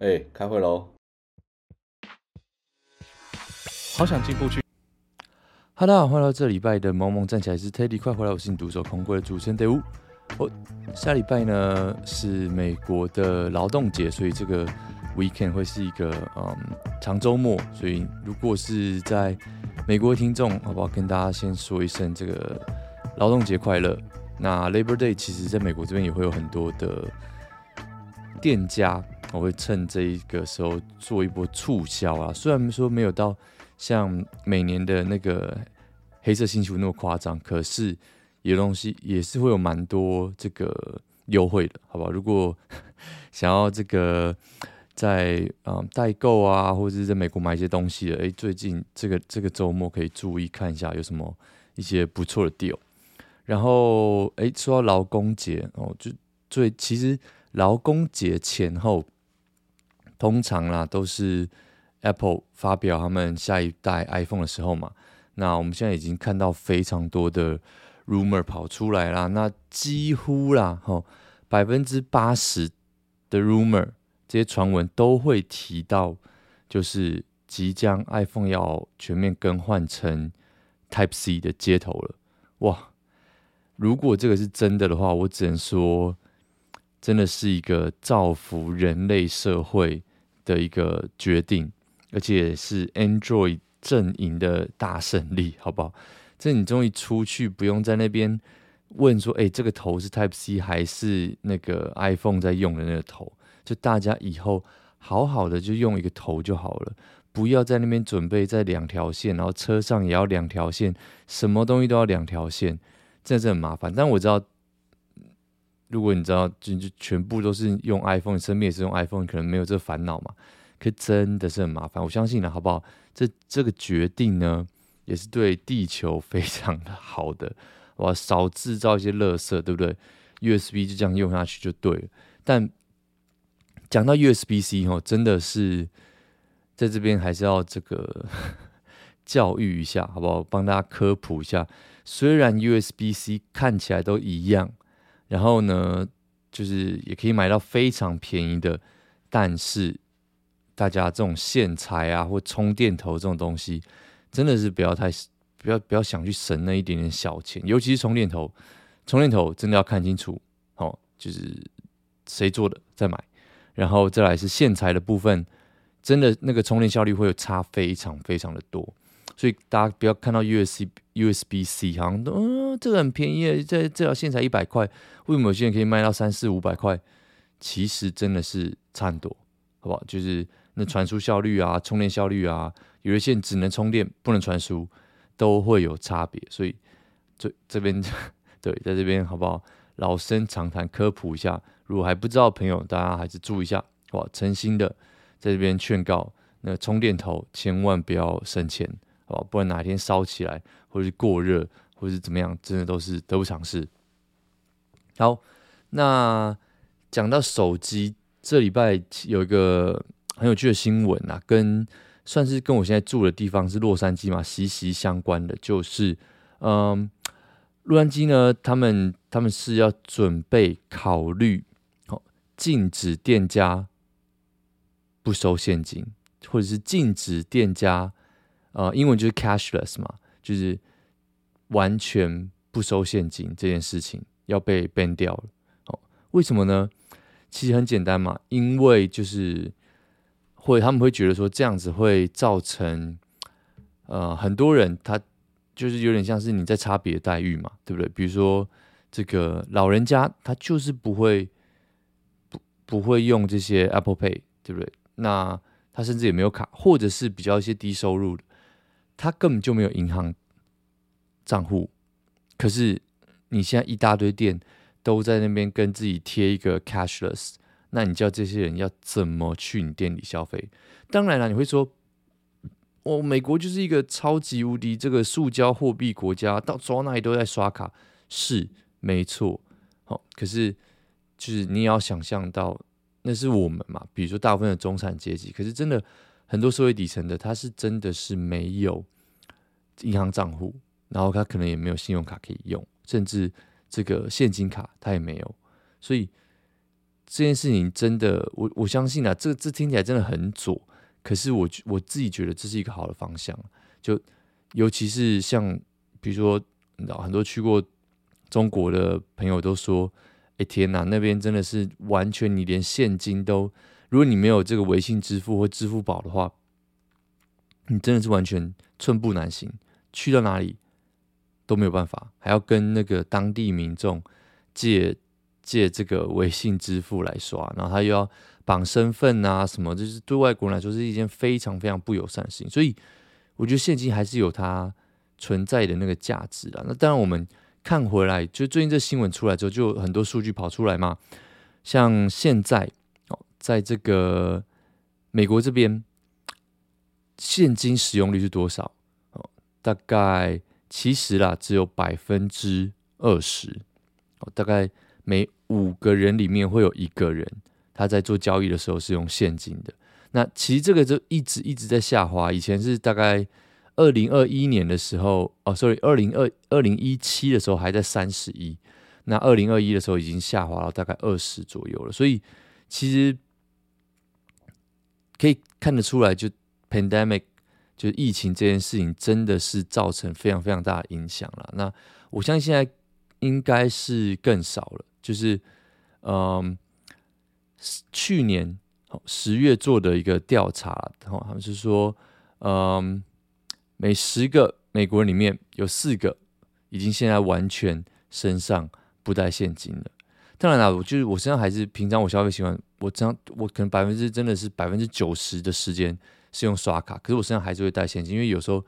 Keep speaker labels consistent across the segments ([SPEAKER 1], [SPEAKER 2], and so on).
[SPEAKER 1] 哎、欸，开会喽！
[SPEAKER 2] 好想进步去。哈喽，大家好，欢迎来到这礼拜的萌萌站起来是 Teddy，快回来！我是你独守空闺的主持人 David。哦，下礼拜呢是美国的劳动节，所以这个 weekend 会是一个嗯长周末，所以如果是在美国的听众，好不好？跟大家先说一声这个劳动节快乐。那 Labor Day 其实在美国这边也会有很多的店家。我会趁这一个时候做一波促销啊，虽然说没有到像每年的那个黑色星期五那么夸张，可是有东西也是会有蛮多这个优惠的，好吧？如果 想要这个在啊代购啊，或者是在美国买一些东西的，哎，最近这个这个周末可以注意看一下有什么一些不错的 deal。然后哎，说到劳工节哦，就最其实劳工节前后。通常啦，都是 Apple 发表他们下一代 iPhone 的时候嘛。那我们现在已经看到非常多的 rumor 跑出来啦，那几乎啦，吼百分之八十的 rumor 这些传闻都会提到，就是即将 iPhone 要全面更换成 Type C 的接头了。哇，如果这个是真的的话，我只能说，真的是一个造福人类社会的一个决定，而且是 Android 阵营的大胜利，好不好？这你终于出去，不用在那边问说，哎，这个头是 Type C 还是那个 iPhone 在用的那个头？就大家以后好好的就用一个头就好了，不要在那边准备在两条线，然后车上也要两条线，什么东西都要两条线，真的是很麻烦。但我知道。如果你知道，就就全部都是用 iPhone，你身边也是用 iPhone，可能没有这烦恼嘛。可真的是很麻烦。我相信了，好不好？这这个决定呢，也是对地球非常的好的。哇，少制造一些垃圾，对不对？USB 就这样用下去就对了。但讲到 USB-C 哦，真的是在这边还是要这个 教育一下，好不好？帮大家科普一下。虽然 USB-C 看起来都一样。然后呢，就是也可以买到非常便宜的，但是大家这种线材啊或充电头这种东西，真的是不要太不要不要想去省那一点点小钱，尤其是充电头，充电头真的要看清楚，哦，就是谁做的再买，然后再来是线材的部分，真的那个充电效率会有差非常非常的多。所以大家不要看到 USB USB C 好像都嗯、这个很便宜，这这条线才一百块，为什么有些人可以卖到三四五百块？其实真的是差很多，好不好？就是那传输效率啊，充电效率啊，有的线只能充电不能传输，都会有差别。所以这这边 对，在这边好不好？老生常谈科普一下，如果还不知道朋友，大家还是注意一下，好？诚心的在这边劝告，那充电头千万不要省钱。哦，不然哪一天烧起来，或者是过热，或者是怎么样，真的都是得不偿失。好，那讲到手机，这礼拜有一个很有趣的新闻啊，跟算是跟我现在住的地方是洛杉矶嘛，息息相关的，就是嗯，洛杉矶呢，他们他们是要准备考虑，哦，禁止店家不收现金，或者是禁止店家。呃，英文就是 cashless 嘛，就是完全不收现金这件事情要被 ban 掉了。哦，为什么呢？其实很简单嘛，因为就是会他们会觉得说这样子会造成呃很多人他就是有点像是你在差别待遇嘛，对不对？比如说这个老人家他就是不会不不会用这些 Apple Pay，对不对？那他甚至也没有卡，或者是比较一些低收入的。他根本就没有银行账户，可是你现在一大堆店都在那边跟自己贴一个 cashless，那你叫这些人要怎么去你店里消费？当然了，你会说，哦，美国就是一个超级无敌这个塑胶货币国家，到走到哪里都在刷卡，是没错。好，可是就是你也要想象到，那是我们嘛，比如说大部分的中产阶级，可是真的。很多社会底层的，他是真的是没有银行账户，然后他可能也没有信用卡可以用，甚至这个现金卡他也没有，所以这件事情真的，我我相信啊，这这听起来真的很左，可是我我自己觉得这是一个好的方向。就尤其是像比如说，你知道很多去过中国的朋友都说，哎天哪，那边真的是完全你连现金都，如果你没有这个微信支付或支付宝的话，你真的是完全寸步难行，去到哪里都没有办法，还要跟那个当地民众借。借这个微信支付来刷，然后他又要绑身份啊什么，就是对外国人来说是一件非常非常不友善的事情。所以我觉得现金还是有它存在的那个价值啊。那当然，我们看回来，就最近这新闻出来之后，就很多数据跑出来嘛。像现在，在这个美国这边，现金使用率是多少？哦，大概其实啦，只有百分之二十哦，大概。每五个人里面会有一个人，他在做交易的时候是用现金的。那其实这个就一直一直在下滑。以前是大概二零二一年的时候，哦，sorry，二零二二零一七的时候还在三十一，那二零二一的时候已经下滑到大概二十左右了。所以其实可以看得出来，就 pandemic 就疫情这件事情真的是造成非常非常大的影响了。那我相信现在应该是更少了。就是，嗯，去年十月做的一个调查，然后他们是说，嗯，每十个美国人里面有四个已经现在完全身上不带现金了。当然了，我就是我身上还是平常我消费习惯，我这样我可能百分之真的是百分之九十的时间是用刷卡，可是我身上还是会带现金，因为有时候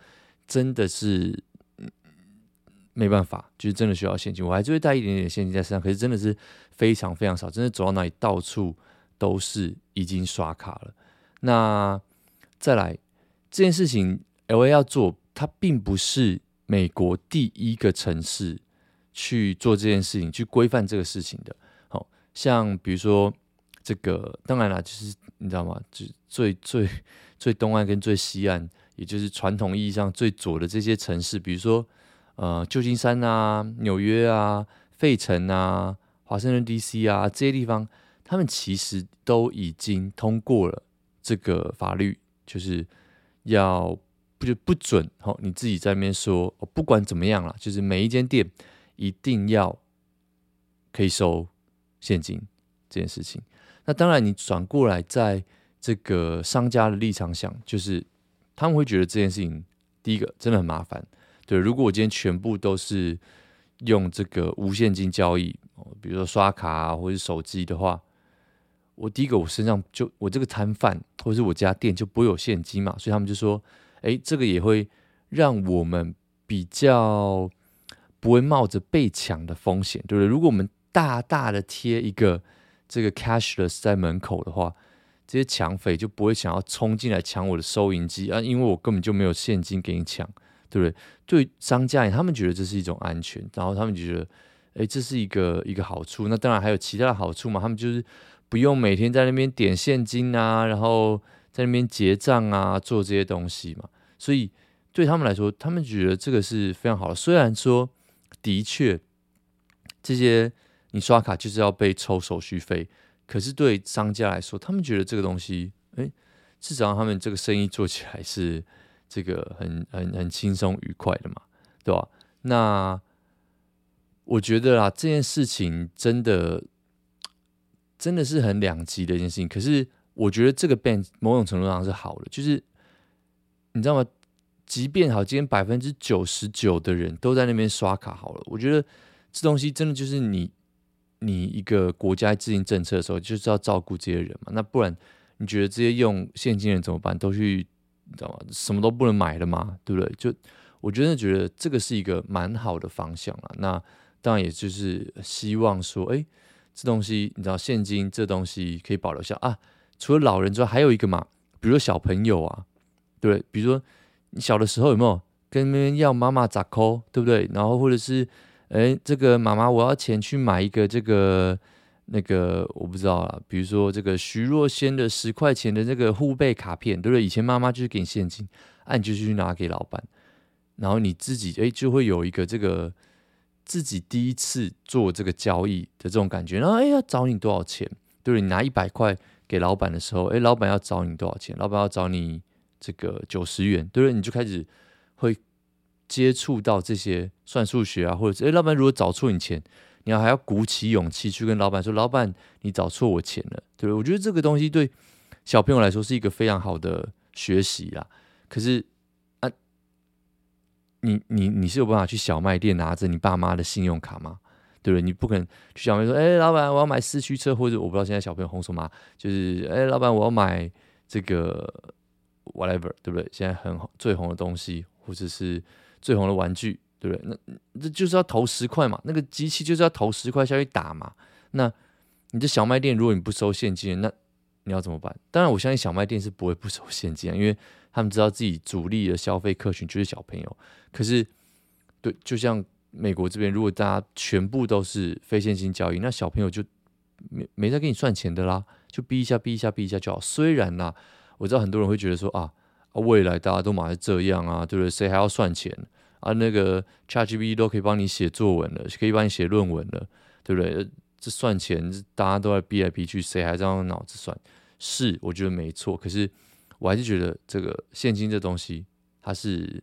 [SPEAKER 2] 真的是。没办法，就是真的需要现金，我还是会带一点点现金在身上，可是真的是非常非常少，真的走到哪里到处都是已经刷卡了。那再来这件事情，LA 要做，它并不是美国第一个城市去做这件事情，去规范这个事情的。好像比如说这个，当然了，就是你知道吗？就最最最东岸跟最西岸，也就是传统意义上最左的这些城市，比如说。呃，旧金山啊，纽约啊，费城啊，华盛顿 DC 啊，这些地方，他们其实都已经通过了这个法律，就是要不就不准哦，你自己在那边说，不管怎么样啦，就是每一间店一定要可以收现金这件事情。那当然，你转过来，在这个商家的立场想，就是他们会觉得这件事情，第一个真的很麻烦。对，如果我今天全部都是用这个无现金交易，比如说刷卡，或者手机的话，我第一个我身上就我这个摊贩或者是我家店就不会有现金嘛，所以他们就说，哎，这个也会让我们比较不会冒着被抢的风险，对不对？如果我们大大的贴一个这个 cashless 在门口的话，这些抢匪就不会想要冲进来抢我的收银机啊，因为我根本就没有现金给你抢。对不对？对商家，他们觉得这是一种安全，然后他们就觉得，哎，这是一个一个好处。那当然还有其他的好处嘛，他们就是不用每天在那边点现金啊，然后在那边结账啊，做这些东西嘛。所以对他们来说，他们觉得这个是非常好的。虽然说，的确，这些你刷卡就是要被抽手续费，可是对商家来说，他们觉得这个东西，哎，至少他们这个生意做起来是。这个很很很轻松愉快的嘛，对吧？那我觉得啦，这件事情真的真的是很两极的一件事情。可是我觉得这个 ban 某种程度上是好的，就是你知道吗？即便好，今天百分之九十九的人都在那边刷卡好了，我觉得这东西真的就是你你一个国家制定政策的时候，就是要照顾这些人嘛。那不然你觉得这些用现金人怎么办？都去。你知道吗？什么都不能买的嘛，对不对？就我真的觉得这个是一个蛮好的方向了。那当然，也就是希望说，哎，这东西你知道，现金这东西可以保留下啊。除了老人之外，还有一个嘛，比如说小朋友啊，对不对？比如说你小的时候有没有跟别人要妈妈咋抠，对不对？然后或者是，哎，这个妈妈我要钱去买一个这个。那个我不知道啊，比如说这个徐若瑄的十块钱的这个护贝卡片，对不对？以前妈妈就是给你现金，啊，你就去拿给老板，然后你自己哎就会有一个这个自己第一次做这个交易的这种感觉，然后哎要找你多少钱，对不对，你拿一百块给老板的时候，哎，老板要找你多少钱？老板要找你这个九十元，对不对？你就开始会接触到这些算数学啊，或者是哎，老板如果找错你钱，你要还要鼓起勇气去跟老板说：“老板，你找错我钱了。”对不对？我觉得这个东西对小朋友来说是一个非常好的学习啦。可是啊，你你你是有办法去小卖店拿着你爸妈的信用卡吗？对不对？你不可能去小卖说：“哎，老板，我要买四驱车。”或者我不知道现在小朋友红什么，就是“哎，老板，我要买这个 whatever”，对不对？现在很红最红的东西，或者是最红的玩具。对不对？那这就是要投十块嘛，那个机器就是要投十块下去打嘛。那你这小卖店，如果你不收现金，那你要怎么办？当然，我相信小卖店是不会不收现金啊，因为他们知道自己主力的消费客群就是小朋友。可是，对，就像美国这边，如果大家全部都是非现金交易，那小朋友就没没在给你算钱的啦，就逼一下，逼一下，逼一下就好。虽然啦，我知道很多人会觉得说啊，未来大家都马上这样啊，对不对？谁还要算钱？啊，那个 ChatGPT 都可以帮你写作文了，可以帮你写论文了，对不对？这算钱，大家都在逼来逼去，谁还在用脑子算？是，我觉得没错。可是我还是觉得这个现金这东西，它是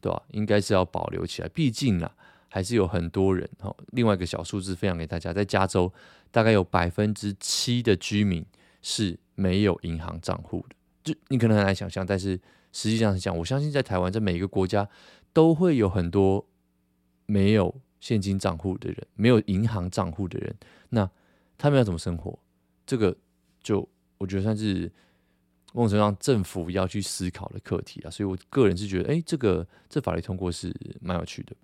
[SPEAKER 2] 对吧？应该是要保留起来。毕竟啊，还是有很多人。哈，另外一个小数字分享给大家，在加州大概有百分之七的居民是没有银行账户的。就你可能很难想象，但是实际上是这样。我相信在台湾，在每一个国家。都会有很多没有现金账户的人，没有银行账户的人，那他们要怎么生活？这个就我觉得算是某种程度上政府要去思考的课题啊。所以我个人是觉得，哎，这个这法律通过是蛮有趣的，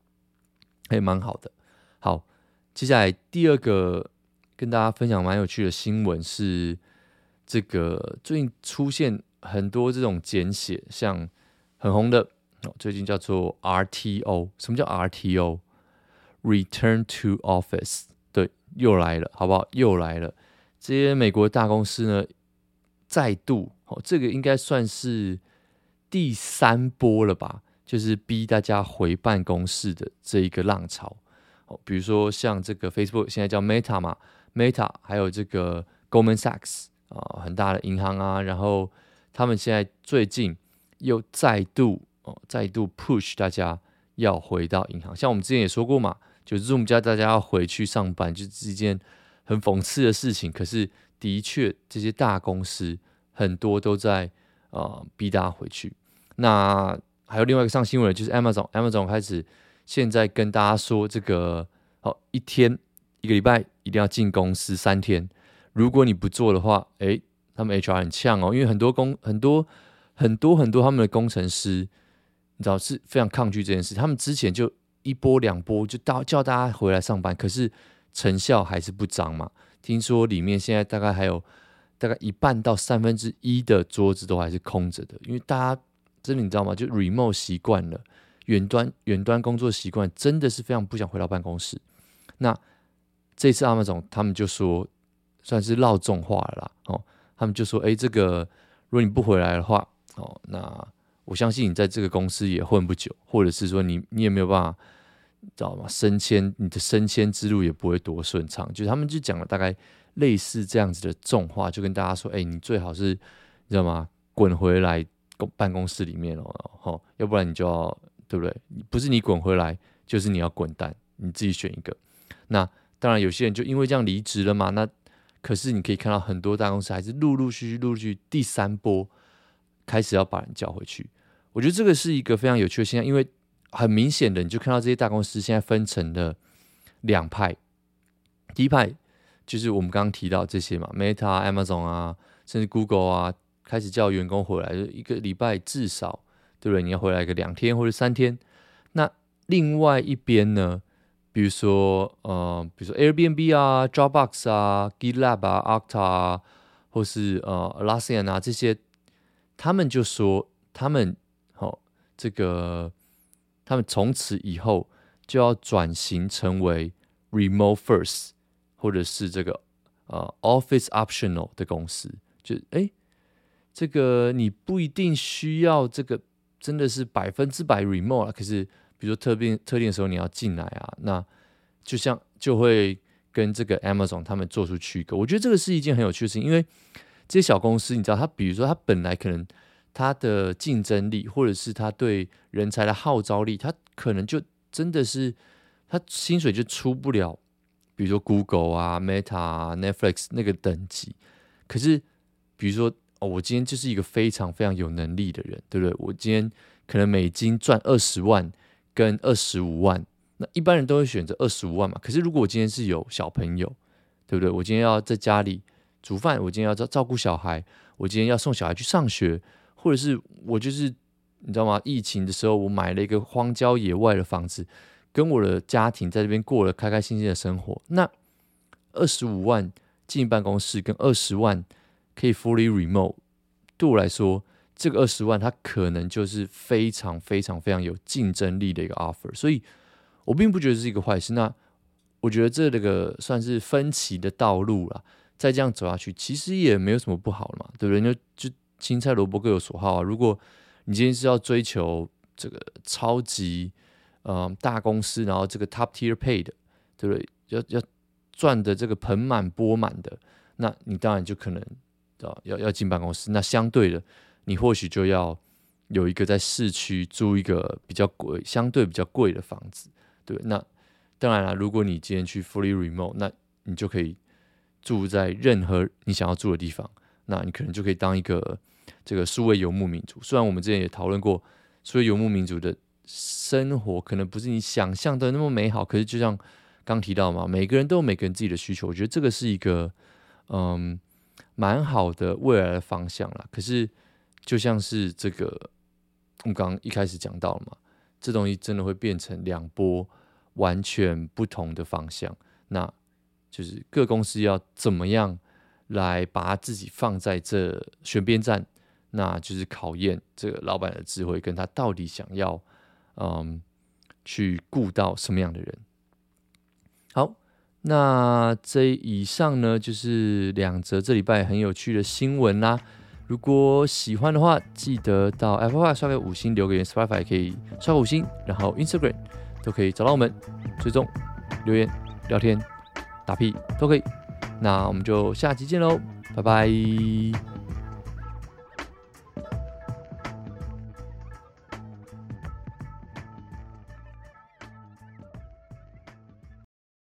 [SPEAKER 2] 还蛮好的。好，接下来第二个跟大家分享蛮有趣的新闻是，这个最近出现很多这种简写，像很红的。最近叫做 RTO，什么叫 RTO？Return to Office，对，又来了，好不好？又来了。这些美国大公司呢，再度，哦，这个应该算是第三波了吧？就是逼大家回办公室的这一个浪潮。哦，比如说像这个 Facebook 现在叫 Meta 嘛，Meta，还有这个 Goldman Sachs 啊，很大的银行啊，然后他们现在最近又再度。哦，再度 push 大家要回到银行，像我们之前也说过嘛，就 Zoom 叫大家要回去上班，就是一件很讽刺的事情。可是的确，这些大公司很多都在呃逼大家回去。那还有另外一个上新闻的就是 Amazon，Amazon 开始现在跟大家说，这个哦一天一个礼拜一定要进公司三天，如果你不做的话，诶，他们 HR 很呛哦，因为很多工很多很多很多他们的工程师。你知道是非常抗拒这件事，他们之前就一波两波就到叫大家回来上班，可是成效还是不彰嘛。听说里面现在大概还有大概一半到三分之一的桌子都还是空着的，因为大家真的你知道吗？就 remote 习惯了，远端远端工作习惯，真的是非常不想回到办公室。那这次 Amazon 他们就说算是闹重话了啦，他们就说，哎，这个如果你不回来的话，哦，那。我相信你在这个公司也混不久，或者是说你你也没有办法，知道吗？升迁，你的升迁之路也不会多顺畅。就他们就讲了大概类似这样子的重话，就跟大家说：“哎，你最好是知道吗？滚回来公办公室里面哦，哦，要不然你就要对不对？不是你滚回来，就是你要滚蛋，你自己选一个。那当然，有些人就因为这样离职了嘛。那可是你可以看到很多大公司还是陆陆续续、陆陆续第三波。”开始要把人叫回去，我觉得这个是一个非常有趣的现象，因为很明显的，你就看到这些大公司现在分成了两派。第一派就是我们刚刚提到这些嘛，Meta、Amazon 啊，甚至 Google 啊，开始叫员工回来，就一个礼拜至少，对不对？你要回来个两天或者三天。那另外一边呢，比如说呃，比如说 Airbnb 啊、Dropbox 啊、GitLab 啊、Okta 啊，或是呃 Atlassian 啊这些。他们就说，他们好、哦，这个他们从此以后就要转型成为 remote first，或者是这个呃 office optional 的公司。就哎，这个你不一定需要这个真的是百分之百 remote 啊。可是比如说特定特定的时候你要进来啊，那就像就会跟这个 Amazon 他们做出区隔。我觉得这个是一件很有趣的事情，因为这些小公司，你知道，它比如说它本来可能它的竞争力，或者是它对人才的号召力，它可能就真的是它薪水就出不了，比如说 Google 啊、Meta 啊、Netflix 那个等级。可是，比如说哦，我今天就是一个非常非常有能力的人，对不对？我今天可能美金赚二十万跟二十五万。那一般人都会选择二十五万嘛，可是如果我今天是有小朋友，对不对？我今天要在家里煮饭，我今天要照照顾小孩，我今天要送小孩去上学，或者是我就是你知道吗？疫情的时候，我买了一个荒郊野外的房子，跟我的家庭在这边过了开开心心的生活。那二十五万进办公室跟二十万可以 fully remote，对我来说，这个二十万它可能就是非常非常非常有竞争力的一个 offer，所以。我并不觉得是一个坏事。那我觉得这个算是分歧的道路了。再这样走下去，其实也没有什么不好了嘛，对不对？就就青菜萝卜各有所好啊。如果你今天是要追求这个超级嗯、大公司，然后这个 top tier pay 的，对不对？要要赚的这个盆满钵满的，那你当然就可能要要要进办公室。那相对的，你或许就要有一个在市区租一个比较贵、相对比较贵的房子。对，那当然了。如果你今天去 fully remote，那你就可以住在任何你想要住的地方。那你可能就可以当一个这个数位游牧民族。虽然我们之前也讨论过，数位游牧民族的生活可能不是你想象的那么美好。可是就像刚提到嘛，每个人都有每个人自己的需求。我觉得这个是一个嗯蛮好的未来的方向啦。可是就像是这个，我们刚刚一开始讲到了嘛。这东西真的会变成两波完全不同的方向，那就是各公司要怎么样来把自己放在这选边站，那就是考验这个老板的智慧，跟他到底想要嗯去顾到什么样的人。好，那这以上呢就是两则这礼拜很有趣的新闻啦。如果喜欢的话，记得到 Apple Podcast 刷个五星，留个言，Spotify 也可以刷个五星，然后 Instagram 都可以找到我们，追踪留言、聊天、打屁都可以。那我们就下期见喽，拜拜。